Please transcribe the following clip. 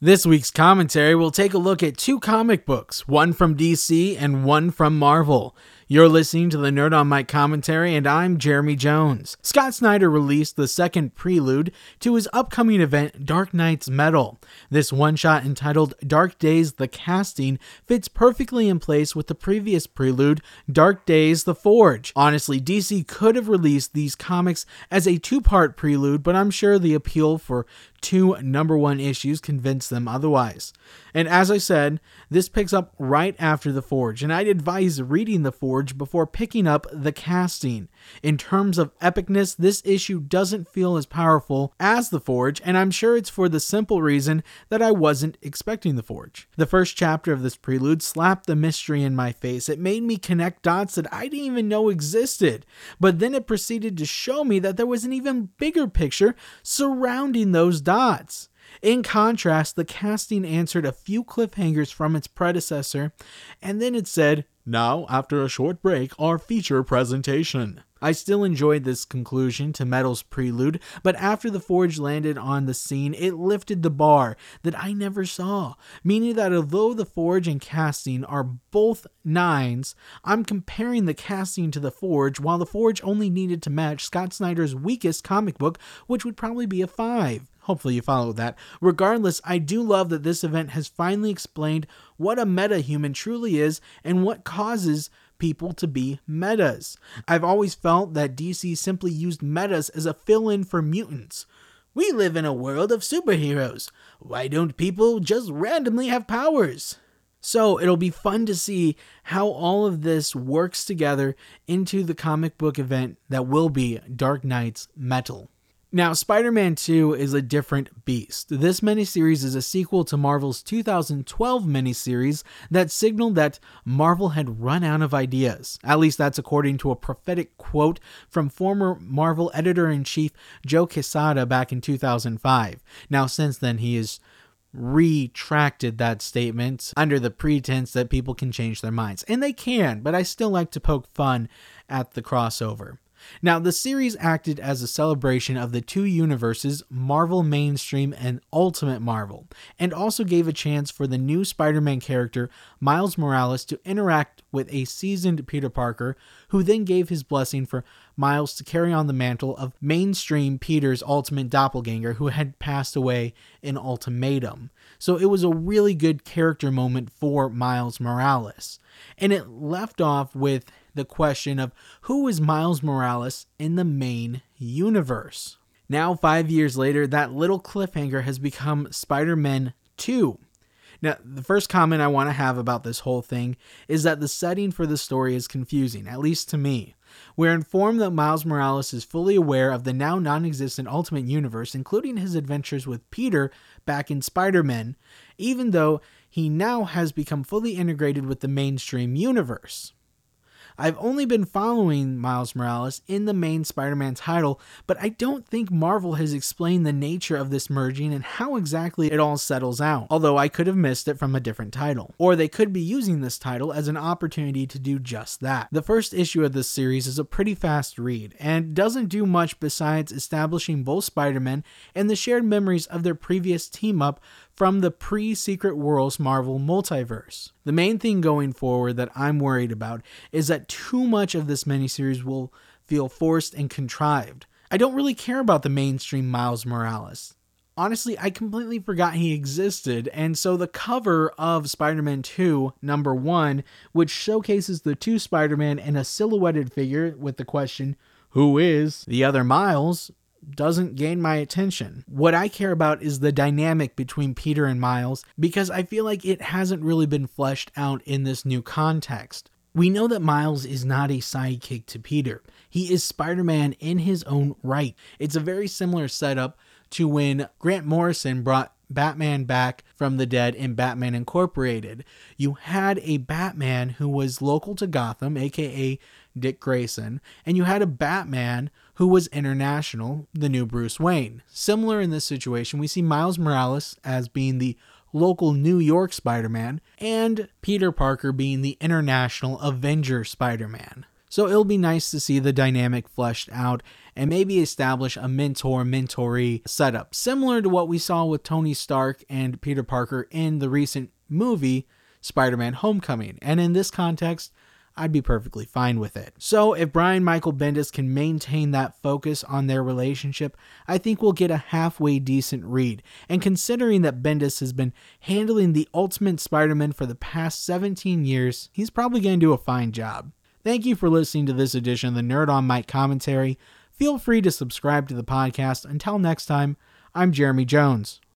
This week's commentary will take a look at two comic books, one from DC and one from Marvel. You're listening to the Nerd on Mike commentary, and I'm Jeremy Jones. Scott Snyder released the second prelude to his upcoming event, Dark Nights Metal. This one shot entitled Dark Days The Casting fits perfectly in place with the previous prelude, Dark Days The Forge. Honestly, DC could have released these comics as a two part prelude, but I'm sure the appeal for two number one issues convinced them otherwise. And as I said, this picks up right after The Forge, and I'd advise reading The Forge before picking up The Casting. In terms of epicness, this issue doesn't feel as powerful as The Forge, and I'm sure it's for the simple reason that I wasn't expecting The Forge. The first chapter of this prelude slapped the mystery in my face. It made me connect dots that I didn't even know existed, but then it proceeded to show me that there was an even bigger picture surrounding those dots. In contrast, the casting answered a few cliffhangers from its predecessor, and then it said, Now, after a short break, our feature presentation. I still enjoyed this conclusion to Metal's prelude, but after the Forge landed on the scene, it lifted the bar that I never saw, meaning that although the Forge and casting are both nines, I'm comparing the casting to the Forge, while the Forge only needed to match Scott Snyder's weakest comic book, which would probably be a 5. Hopefully, you follow that. Regardless, I do love that this event has finally explained what a meta human truly is and what causes people to be metas. I've always felt that DC simply used metas as a fill in for mutants. We live in a world of superheroes. Why don't people just randomly have powers? So it'll be fun to see how all of this works together into the comic book event that will be Dark Nights Metal. Now, Spider Men 2 is a different beast. This miniseries is a sequel to Marvel's 2012 miniseries that signaled that Marvel had run out of ideas. At least that's according to a prophetic quote from former Marvel editor in chief Joe Quesada back in 2005. Now, since then, he has retracted that statement under the pretense that people can change their minds. And they can, but I still like to poke fun at the crossover. Now, the series acted as a celebration of the two universes, Marvel Mainstream and Ultimate Marvel, and also gave a chance for the new Spider Man character, Miles Morales, to interact with a seasoned Peter Parker, who then gave his blessing for Miles to carry on the mantle of mainstream Peter's ultimate doppelganger, who had passed away in Ultimatum. So it was a really good character moment for Miles Morales. And it left off with the question of who is Miles Morales in the main universe. Now, five years later, that little cliffhanger has become Spider Men 2. Now, the first comment I want to have about this whole thing is that the setting for the story is confusing, at least to me. We're informed that Miles Morales is fully aware of the now non existent Ultimate Universe, including his adventures with Peter back in Spider Man, even though he now has become fully integrated with the mainstream universe. I've only been following Miles Morales in the main Spider Man title, but I don't think Marvel has explained the nature of this merging and how exactly it all settles out, although I could have missed it from a different title. Or they could be using this title as an opportunity to do just that. The first issue of this series is a pretty fast read and doesn't do much besides establishing both Spider Men and the shared memories of their previous team up from the pre Secret Wars Marvel multiverse. The main thing going forward that I'm worried about is that too much of this miniseries will feel forced and contrived. I don't really care about the mainstream Miles Morales. Honestly, I completely forgot he existed, and so the cover of Spider Men 2, number 1, which showcases the two Spider Men and a silhouetted figure with the question, Who is the other Miles? Doesn't gain my attention. What I care about is the dynamic between Peter and Miles because I feel like it hasn't really been fleshed out in this new context. We know that Miles is not a sidekick to Peter. He is Spider Man in his own right. It's a very similar setup to when Grant Morrison brought Batman back from the dead in Batman Incorporated. You had a Batman who was local to Gotham, aka Dick Grayson, and you had a Batman who was international, the new Bruce Wayne. Similar in this situation, we see Miles Morales as being the local New York Spider Man, and Peter Parker being the international Avenger Spider Man. So it'll be nice to see the dynamic fleshed out and maybe establish a mentor mentoree setup, similar to what we saw with Tony Stark and Peter Parker in the recent movie Spider Man Homecoming. And in this context, I'd be perfectly fine with it. So, if Brian Michael Bendis can maintain that focus on their relationship, I think we'll get a halfway decent read. And considering that Bendis has been handling the Ultimate Spider Man for the past 17 years, he's probably going to do a fine job. Thank you for listening to this edition of the Nerd on Mike commentary. Feel free to subscribe to the podcast. Until next time, I'm Jeremy Jones.